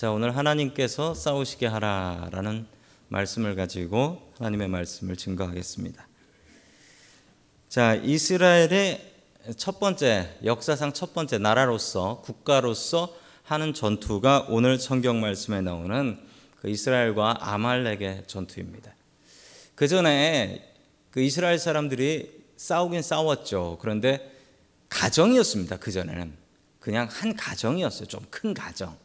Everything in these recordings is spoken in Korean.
자, 오늘 하나님께서 싸우시게 하라라는 말씀을 가지고 하나님의 말씀을 증거하겠습니다. 자, 이스라엘의 첫 번째 역사상 첫 번째 나라로서 국가로서 하는 전투가 오늘 성경 말씀에 나오는 그 이스라엘과 아말렉의 전투입니다. 그 전에 그 이스라엘 사람들이 싸우긴 싸웠죠. 그런데 가정이었습니다. 그 전에는 그냥 한 가정이었어요. 좀 큰 가정.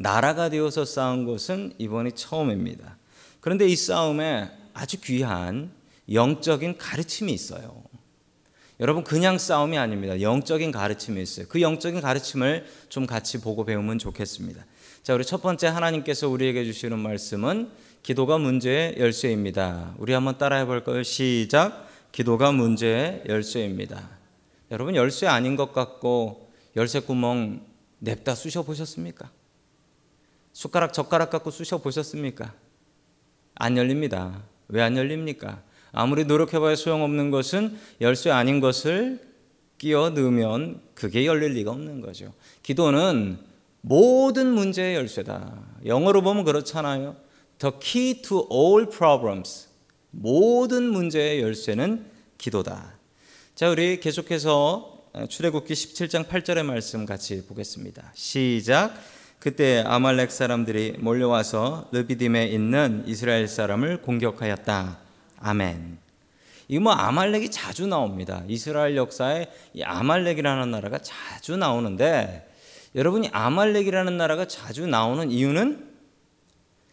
나라가 되어서 싸운 것은 이번이 처음입니다. 그런데 이 싸움에 아주 귀한 영적인 가르침이 있어요. 여러분 그냥 싸움이 아닙니다. 영적인 가르침이 있어요. 그 영적인 가르침을 좀 같이 보고 배우면 좋겠습니다. 자, 우리 첫 번째 하나님께서 우리에게 주시는 말씀은 기도가 문제의 열쇠입니다. 우리 한번 따라해 볼까요? 시작. 기도가 문제의 열쇠입니다. 여러분 열쇠 아닌 것 같고 열쇠 구멍 냅다 쑤셔 보셨습니까? 숟가락 젓가락 갖고 쑤셔 보셨습니까? 안 열립니다. 왜 안 열립니까? 아무리 노력해봐야 소용없는 것은 열쇠 아닌 것을 끼워 넣으면 그게 열릴 리가 없는 거죠. 기도는 모든 문제의 열쇠다. 영어로 보면 그렇잖아요. The key to all problems. 모든 문제의 열쇠는 기도다. 자, 우리 계속해서 출애굽기 17장 8절의 말씀 같이 보겠습니다. 시작. 그때 아말렉 사람들이 몰려와서 르비딤에 있는 이스라엘 사람을 공격하였다. 아멘. 이거 뭐 아말렉이 자주 나옵니다. 이스라엘 역사에 이 아말렉이라는 나라가 자주 나오는데 여러분이 아말렉이라는 나라가 자주 나오는 이유는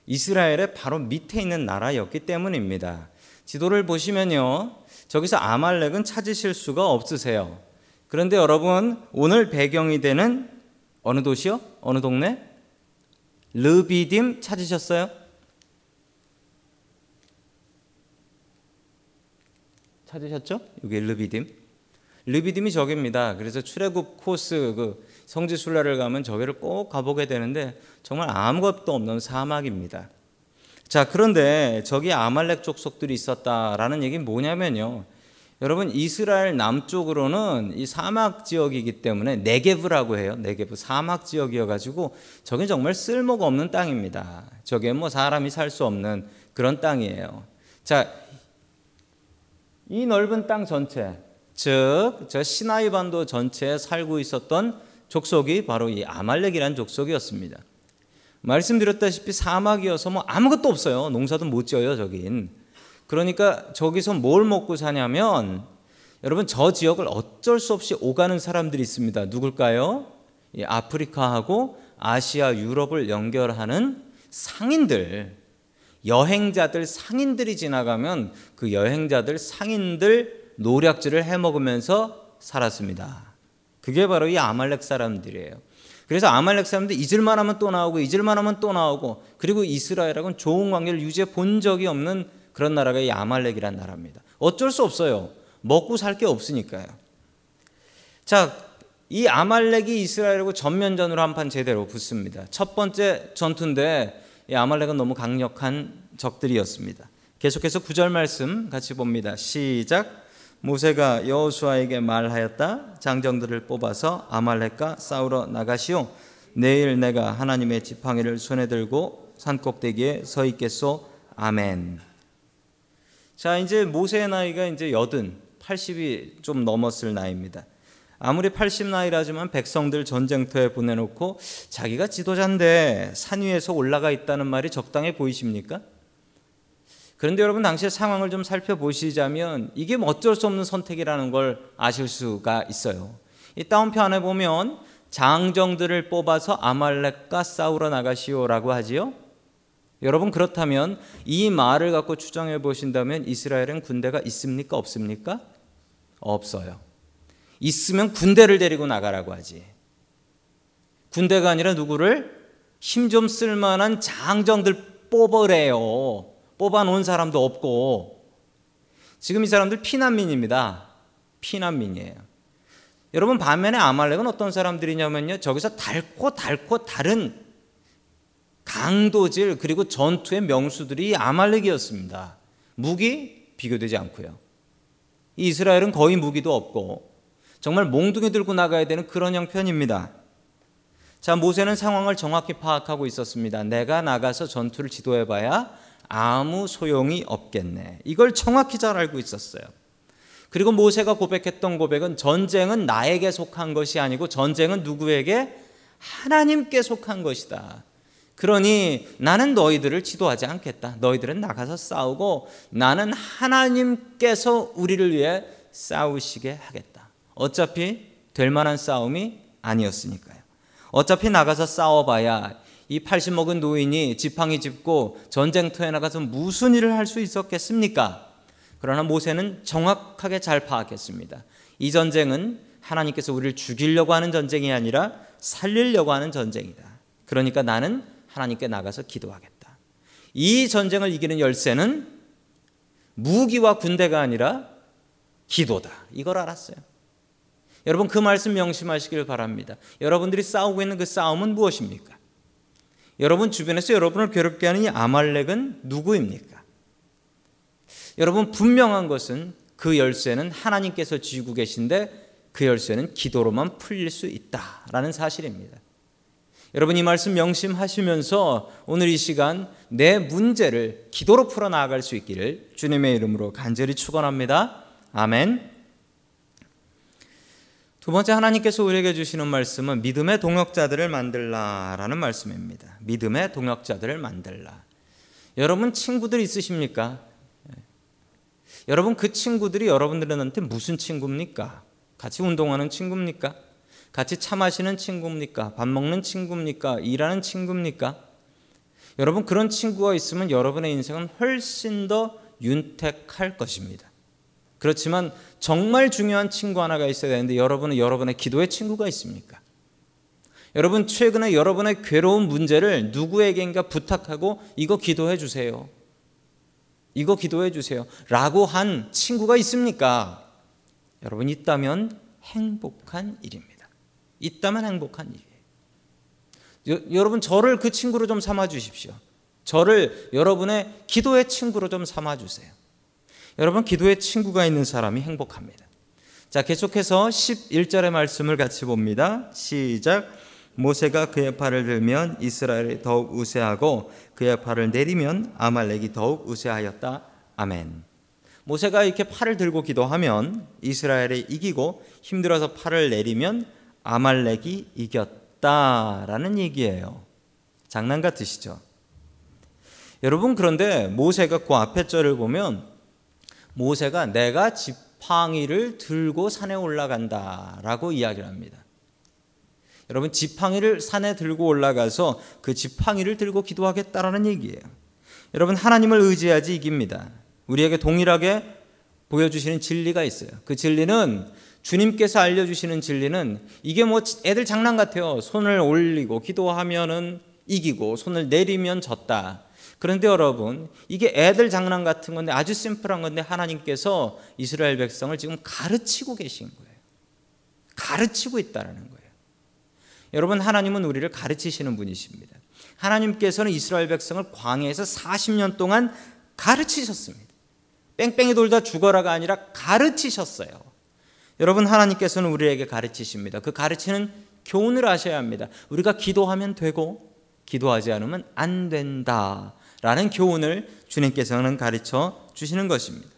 이스라엘의 바로 밑에 있는 나라였기 때문입니다. 지도를 보시면요. 저기서 아말렉은 찾으실 수가 없으세요. 그런데 여러분 오늘 배경이 되는 어느 도시요? 어느 동네? 르비딤 찾으셨어요? 찾으셨죠? 여기 르비딤. 르비딤이 저기입니다. 그래서 출애굽 코스 그 성지 순례를 가면 저기를 꼭 가보게 되는데 정말 아무것도 없는 사막입니다. 자, 그런데 저기 아말렉 족속들이 있었다라는 얘기는 뭐냐면요. 여러분 이스라엘 남쪽으로는 이 사막 지역이기 때문에 네게브라고 해요. 네게브 사막 지역이어 가지고 저게 정말 쓸모가 없는 땅입니다. 저게 뭐 사람이 살 수 없는 그런 땅이에요. 자, 이 넓은 땅 전체, 즉 저 시나이 반도 전체에 살고 있었던 족속이 바로 이 아말렉이라는 족속이었습니다. 말씀드렸다시피 사막이어서 뭐 아무것도 없어요. 농사도 못 지어요, 저긴. 그러니까 저기서 뭘 먹고 사냐면 여러분 저 지역을 어쩔 수 없이 오가는 사람들이 있습니다. 누굴까요? 아프리카하고 아시아, 유럽을 연결하는 상인들, 여행자들, 상인들이 지나가면 그 여행자들, 상인들 노략질을 해 먹으면서 살았습니다. 그게 바로 이 아말렉 사람들이에요. 그래서 아말렉 사람들 잊을만 하면 또 나오고 잊을만 하면 또 나오고 그리고 이스라엘하고는 좋은 관계를 유지해 본 적이 없는 그런 나라가 이 아말렉이란 나라입니다. 어쩔 수 없어요. 먹고 살 게 없으니까요. 자, 이 아말렉이 이스라엘하고 전면전으로 한 판 제대로 붙습니다. 첫 번째 전투인데 이 아말렉은 너무 강력한 적들이었습니다. 계속해서 구절 말씀 같이 봅니다. 시작. 모세가 여호수아에게 말하였다. 장정들을 뽑아서 아말렉과 싸우러 나가시오. 내일 내가 하나님의 지팡이를 손에 들고 산 꼭대기에 서 있겠소. 아멘. 자, 이제 모세의 나이가 이제 여든 80이 좀 넘었을 나이입니다. 아무리 80 나이라지만 백성들 전쟁터에 보내놓고 자기가 지도자인데 산 위에서 올라가 있다는 말이 적당해 보이십니까? 그런데 여러분 당시의 상황을 좀 살펴보시자면 이게 뭐 어쩔 수 없는 선택이라는 걸 아실 수가 있어요. 이 다운편에 보면 장정들을 뽑아서 아말렉과 싸우러 나가시오라고 하지요. 여러분 그렇다면 이 말을 갖고 추정해 보신다면 이스라엘은 군대가 있습니까? 없습니까? 없어요. 있으면 군대를 데리고 나가라고 하지. 군대가 아니라 누구를 힘 좀 쓸만한 장정들 뽑으래요. 뽑아 놓은 사람도 없고 지금 이 사람들 피난민입니다. 피난민이에요. 여러분 반면에 아말렉은 어떤 사람들이냐면요. 저기서 달고 달고 다른 강도질 그리고 전투의 명수들이 아말렉이었습니다. 무기 비교되지 않고요. 이스라엘은 거의 무기도 없고 정말 몽둥이 들고 나가야 되는 그런 형편입니다. 자, 모세는 상황을 정확히 파악하고 있었습니다. 내가 나가서 전투를 지도해 봐야 아무 소용이 없겠네. 이걸 정확히 잘 알고 있었어요. 그리고 모세가 고백했던 고백은 전쟁은 나에게 속한 것이 아니고 전쟁은 누구에게 하나님께 속한 것이다. 그러니 나는 너희들을 지도하지 않겠다. 너희들은 나가서 싸우고 나는 하나님께서 우리를 위해 싸우시게 하겠다. 어차피 될 만한 싸움이 아니었으니까요. 어차피 나가서 싸워봐야 이 80 먹은 노인이 지팡이 짚고 전쟁터에 나가서 무슨 일을 할 수 있었겠습니까? 그러나 모세는 정확하게 잘 파악했습니다. 이 전쟁은 하나님께서 우리를 죽이려고 하는 전쟁이 아니라 살리려고 하는 전쟁이다. 그러니까 나는 하나님께 나가서 기도하겠다. 이 전쟁을 이기는 열쇠는 무기와 군대가 아니라 기도다. 이걸 알았어요. 여러분 그 말씀 명심하시길 바랍니다. 여러분들이 싸우고 있는 그 싸움은 무엇입니까? 여러분 주변에서 여러분을 괴롭게 하는 이 아말렉은 누구입니까? 여러분 분명한 것은 그 열쇠는 하나님께서 쥐고 계신데 그 열쇠는 기도로만 풀릴 수 있다라는 사실입니다. 여러분 이 말씀 명심하시면서 오늘 이 시간 내 문제를 기도로 풀어 나아갈 수 있기를 주님의 이름으로 간절히 축원합니다. 아멘. 두 번째 하나님께서 우리에게 주시는 말씀은 믿음의 동역자들을 만들라라는 말씀입니다. 믿음의 동역자들을 만들라. 여러분 친구들 있으십니까? 여러분 그 친구들이 여러분들한테 무슨 친구입니까? 같이 운동하는 친구입니까? 같이 차 마시는 친구입니까? 밥 먹는 친구입니까? 일하는 친구입니까? 여러분 그런 친구가 있으면 여러분의 인생은 훨씬 더 윤택할 것입니다. 그렇지만 정말 중요한 친구 하나가 있어야 되는데 여러분은 여러분의 기도의 친구가 있습니까? 여러분 최근에 여러분의 괴로운 문제를 누구에게인가 부탁하고 이거 기도해 주세요. 이거 기도해 주세요. 라고 한 친구가 있습니까? 여러분 있다면 행복한 일입니다. 있다면 행복한 일이에요. 여, 여러분 저를 그 친구로 좀 삼아 주십시오. 저를 여러분의 기도의 친구로 좀 삼아 주세요. 여러분 기도의 친구가 있는 사람이 행복합니다. 자, 계속해서 11절의 말씀을 같이 봅니다. 시작. 모세가 그의 팔을 들면 이스라엘이 더욱 우세하고 그의 팔을 내리면 아말렉이 더욱 우세하였다. 아멘. 모세가 이렇게 팔을 들고 기도하면 이스라엘이 이기고 힘들어서 팔을 내리면 아말렉이 이겼다라는 얘기예요. 장난 같으시죠? 여러분 그런데 모세가 그 앞에 절을 보면 모세가 내가 지팡이를 들고 산에 올라간다라고 이야기를 합니다. 여러분 지팡이를 산에 들고 올라가서 그 지팡이를 들고 기도하겠다라는 얘기예요. 여러분 하나님을 의지하지 이깁니다. 우리에게 동일하게 보여주시는 진리가 있어요. 그 진리는 주님께서 알려주시는 진리는 이게 뭐 애들 장난 같아요. 손을 올리고 기도하면은 이기고 손을 내리면 졌다. 그런데 여러분 이게 애들 장난 같은 건데 아주 심플한 건데 하나님께서 이스라엘 백성을 지금 가르치고 계신 거예요. 가르치고 있다라는 거예요. 여러분 하나님은 우리를 가르치시는 분이십니다. 하나님께서는 이스라엘 백성을 광야에서 40년 동안 가르치셨습니다. 뺑뺑이 돌다 죽어라가 아니라 가르치셨어요. 여러분 하나님께서는 우리에게 가르치십니다. 그 가르치는 교훈을 아셔야 합니다. 우리가 기도하면 되고 기도하지 않으면 안 된다라는 교훈을 주님께서는 가르쳐 주시는 것입니다.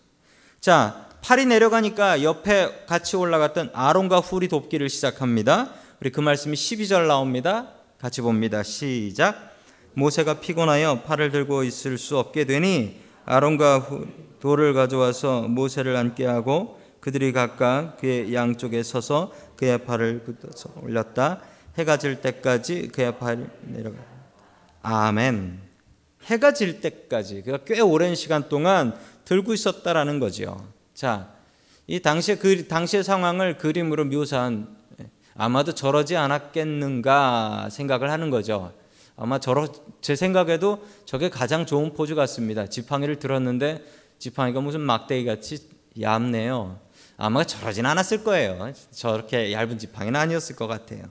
자, 팔이 내려가니까 옆에 같이 올라갔던 아론과 훌이 돕기를 시작합니다. 우리 그 말씀이 12절 나옵니다. 같이 봅니다. 시작. 모세가 피곤하여 팔을 들고 있을 수 없게 되니 아론과 후 돌을 가져와서 모세를 앉게 하고 그들이 각각 그의 양쪽에 서서 그의 팔을 붙어서 올렸다. 해가 질 때까지 그의 팔이 내려가. 아멘. 해가 질 때까지 그가 꽤 오랜 시간 동안 들고 있었다라는 거죠. 자, 이 당시에 그 당시의 상황을 그림으로 묘사한 예, 아마도 저러지 않았겠는가 생각을 하는 거죠. 아마 저러 제 생각에도 저게 가장 좋은 포즈 같습니다. 지팡이를 들었는데 지팡이가 무슨 막대기 같이 얇네요. 아마 저러진 않았을 거예요. 저렇게 얇은 지팡이는 아니었을 것 같아요.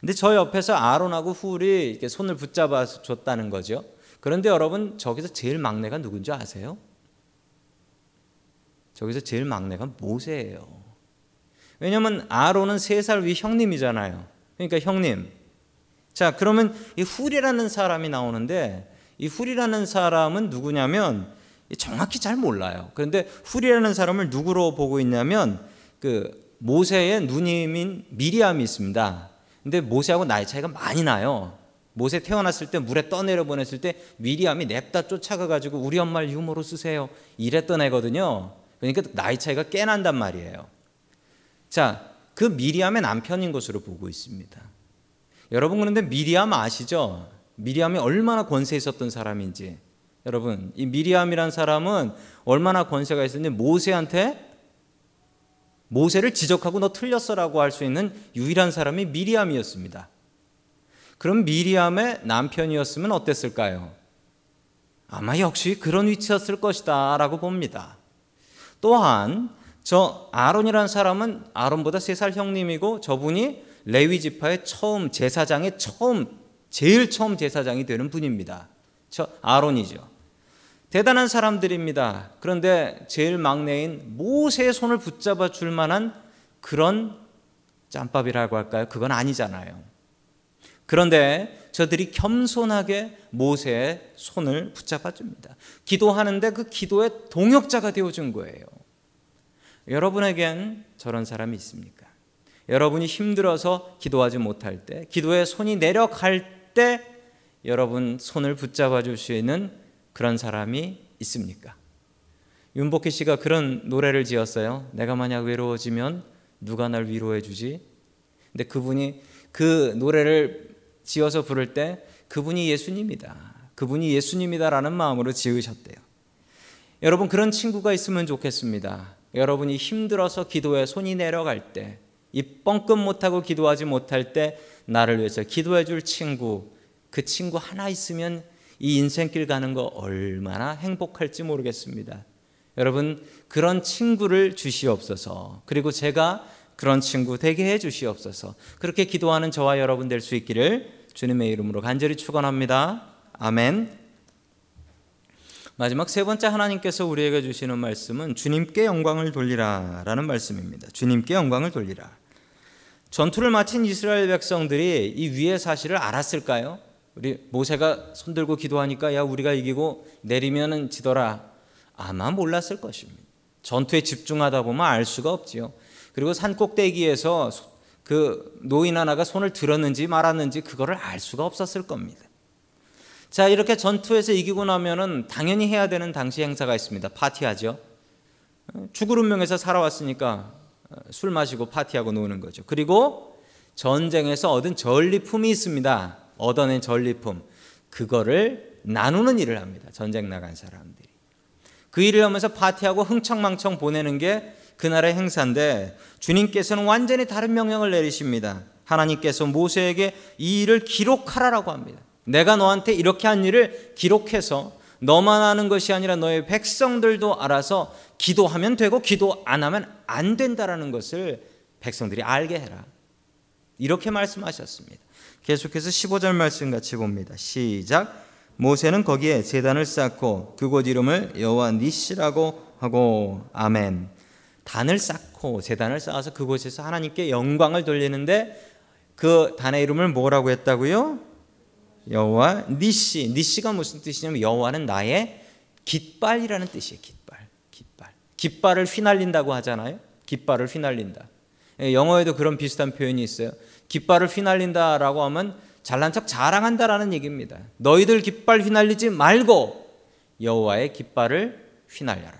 근데 저 옆에서 아론하고 훌이 이렇게 손을 붙잡아 줬다는 거죠. 그런데 여러분 저기서 제일 막내가 누군지 아세요? 저기서 제일 막내가 모세예요. 왜냐면 아론은 세 살 위 형님이잖아요. 그러니까 형님, 자, 그러면 이 훌이라는 사람이 나오는데 이 훌이라는 사람은 누구냐면 정확히 잘 몰라요. 그런데 훌이라는 사람을 누구로 보고 있냐면 그 모세의 누님인 미리암이 있습니다. 근데 모세하고 나이 차이가 많이 나요. 모세 태어났을 때 물에 떠내려 보냈을 때 미리암이 냅다 쫓아가 가지고 우리 엄마를 유모로 쓰세요. 이랬던 애거든요. 그러니까 나이 차이가 꽤 난단 말이에요. 자, 그 미리암의 남편인 것으로 보고 있습니다. 여러분 그런데 미리암 아시죠? 미리암이 얼마나 권세 있었던 사람인지. 여러분, 이 미리암이란 사람은 얼마나 권세가 있었는지 모세한테 모세를 지적하고 너 틀렸어라고 할 수 있는 유일한 사람이 미리암이었습니다. 그럼 미리암의 남편이었으면 어땠을까요? 아마 역시 그런 위치였을 것이다라고 봅니다. 또한 저 아론이라는 사람은 아론보다 세 살 형님이고 저분이 레위 지파의 처음 제사장의 처음 제일 처음 제사장이 되는 분입니다. 저 아론이죠. 대단한 사람들입니다. 그런데 제일 막내인 모세의 손을 붙잡아 줄 만한 그런 짬밥이라고 할까요? 그건 아니잖아요. 그런데 저들이 겸손하게 모세의 손을 붙잡아 줍니다. 기도하는데 그 기도의 동역자가 되어 준 거예요. 여러분에겐 저런 사람이 있습니까? 여러분이 힘들어서 기도하지 못할 때, 기도에 손이 내려갈 때 여러분 손을 붙잡아 줄 수 있는 그런 사람이 있습니까? 윤복희 씨가 그런 노래를 지었어요. 내가 만약 외로워지면 누가 날 위로해 주지? 근데 그분이 그 노래를 지어서 부를 때 그분이 예수님이다. 그분이 예수님이다라는 마음으로 지으셨대요. 여러분 그런 친구가 있으면 좋겠습니다. 여러분이 힘들어서 기도에 손이 내려갈 때, 이 뻥끗 못하고 기도하지 못할 때 나를 위해서 기도해 줄 친구, 그 친구 하나 있으면 이 인생길 가는 거 얼마나 행복할지 모르겠습니다. 여러분, 그런 친구를 주시옵소서. 그리고 제가 그런 친구 되게 해 주시옵소서. 그렇게 기도하는 저와 여러분 될 수 있기를 주님의 이름으로 간절히 축원합니다. 아멘. 마지막 세 번째 하나님께서 우리에게 주시는 말씀은 주님께 영광을 돌리라라는 말씀입니다. 주님께 영광을 돌리라. 전투를 마친 이스라엘 백성들이 이 위의 사실을 알았을까요? 우리 모세가 손들고 기도하니까 야 우리가 이기고 내리면은 지더라. 아마 몰랐을 것입니다. 전투에 집중하다 보면 알 수가 없지요. 그리고 산 꼭대기에서 그 노인 하나가 손을 들었는지 말았는지 그거를 알 수가 없었을 겁니다. 자, 이렇게 전투에서 이기고 나면은 당연히 해야 되는 당시 행사가 있습니다. 파티하죠. 죽을 운명에서 살아왔으니까 술 마시고 파티하고 노는 거죠. 그리고 전쟁에서 얻은 전리품이 있습니다. 얻어낸 전리품 그거를 나누는 일을 합니다. 전쟁 나간 사람들이 그 일을 하면서 파티하고 흥청망청 보내는 게 그날의 행사인데 주님께서는 완전히 다른 명령을 내리십니다. 하나님께서 모세에게 이 일을 기록하라라고 합니다. 내가 너한테 이렇게 한 일을 기록해서 너만 하는 것이 아니라 너의 백성들도 알아서 기도하면 되고 기도 안 하면 안 된다라는 것을 백성들이 알게 해라. 이렇게 말씀하셨습니다. 계속해서 15절 말씀 같이 봅니다. 시작. 모세는 거기에 제단을 쌓고 그곳 이름을 여호와 니시라고 하고 아멘. 단을 쌓고 제단을 쌓아서 그곳에서 하나님께 영광을 돌리는데 그 단의 이름을 뭐라고 했다고요? 여호와 니시. 니시가 무슨 뜻이냐면 여호와는 나의 깃발이라는 뜻이에요. 깃발. 깃발. 깃발을 휘날린다고 하잖아요. 깃발을 휘날린다. 예, 영어에도 그런 비슷한 표현이 있어요. 깃발을 휘날린다라고 하면 잘난 척 자랑한다라는 얘기입니다. 너희들 깃발 휘날리지 말고 여호와의 깃발을 휘날려라.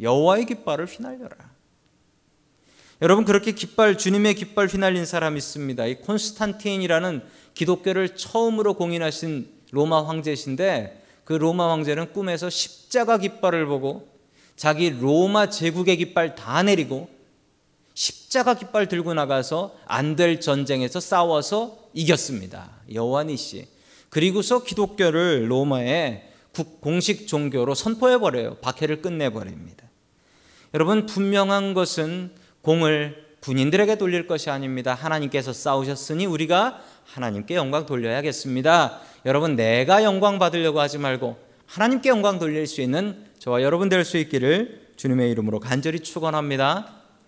여호와의 깃발을 휘날려라. 여러분 그렇게 깃발 주님의 깃발 휘날린 사람 있습니다. 이 콘스탄틴이라는 기독교를 처음으로 공인하신 로마 황제신데 그 로마 황제는 꿈에서 십자가 깃발을 보고 자기 로마 제국의 깃발 다 내리고 십자가 깃발 들고 나가서 안 될 전쟁에서 싸워서 이겼습니다. 여호와니시. 그리고서 기독교를 로마의 공식 종교로 선포해 버려요. 박해를 끝내 버립니다. 여러분 분명한 것은 공을 군인들에게 돌릴 것이 아닙니다. 하나님께서 싸우셨으니 우리가 하나님께 영광 돌려야겠습니다. 여러분 내가 영광 받으려고 하지 말고 하나님께 영광 돌릴 수 있는 저와 여러분 될 수 있기를 주님의 이름으로 간절히 축원합니다.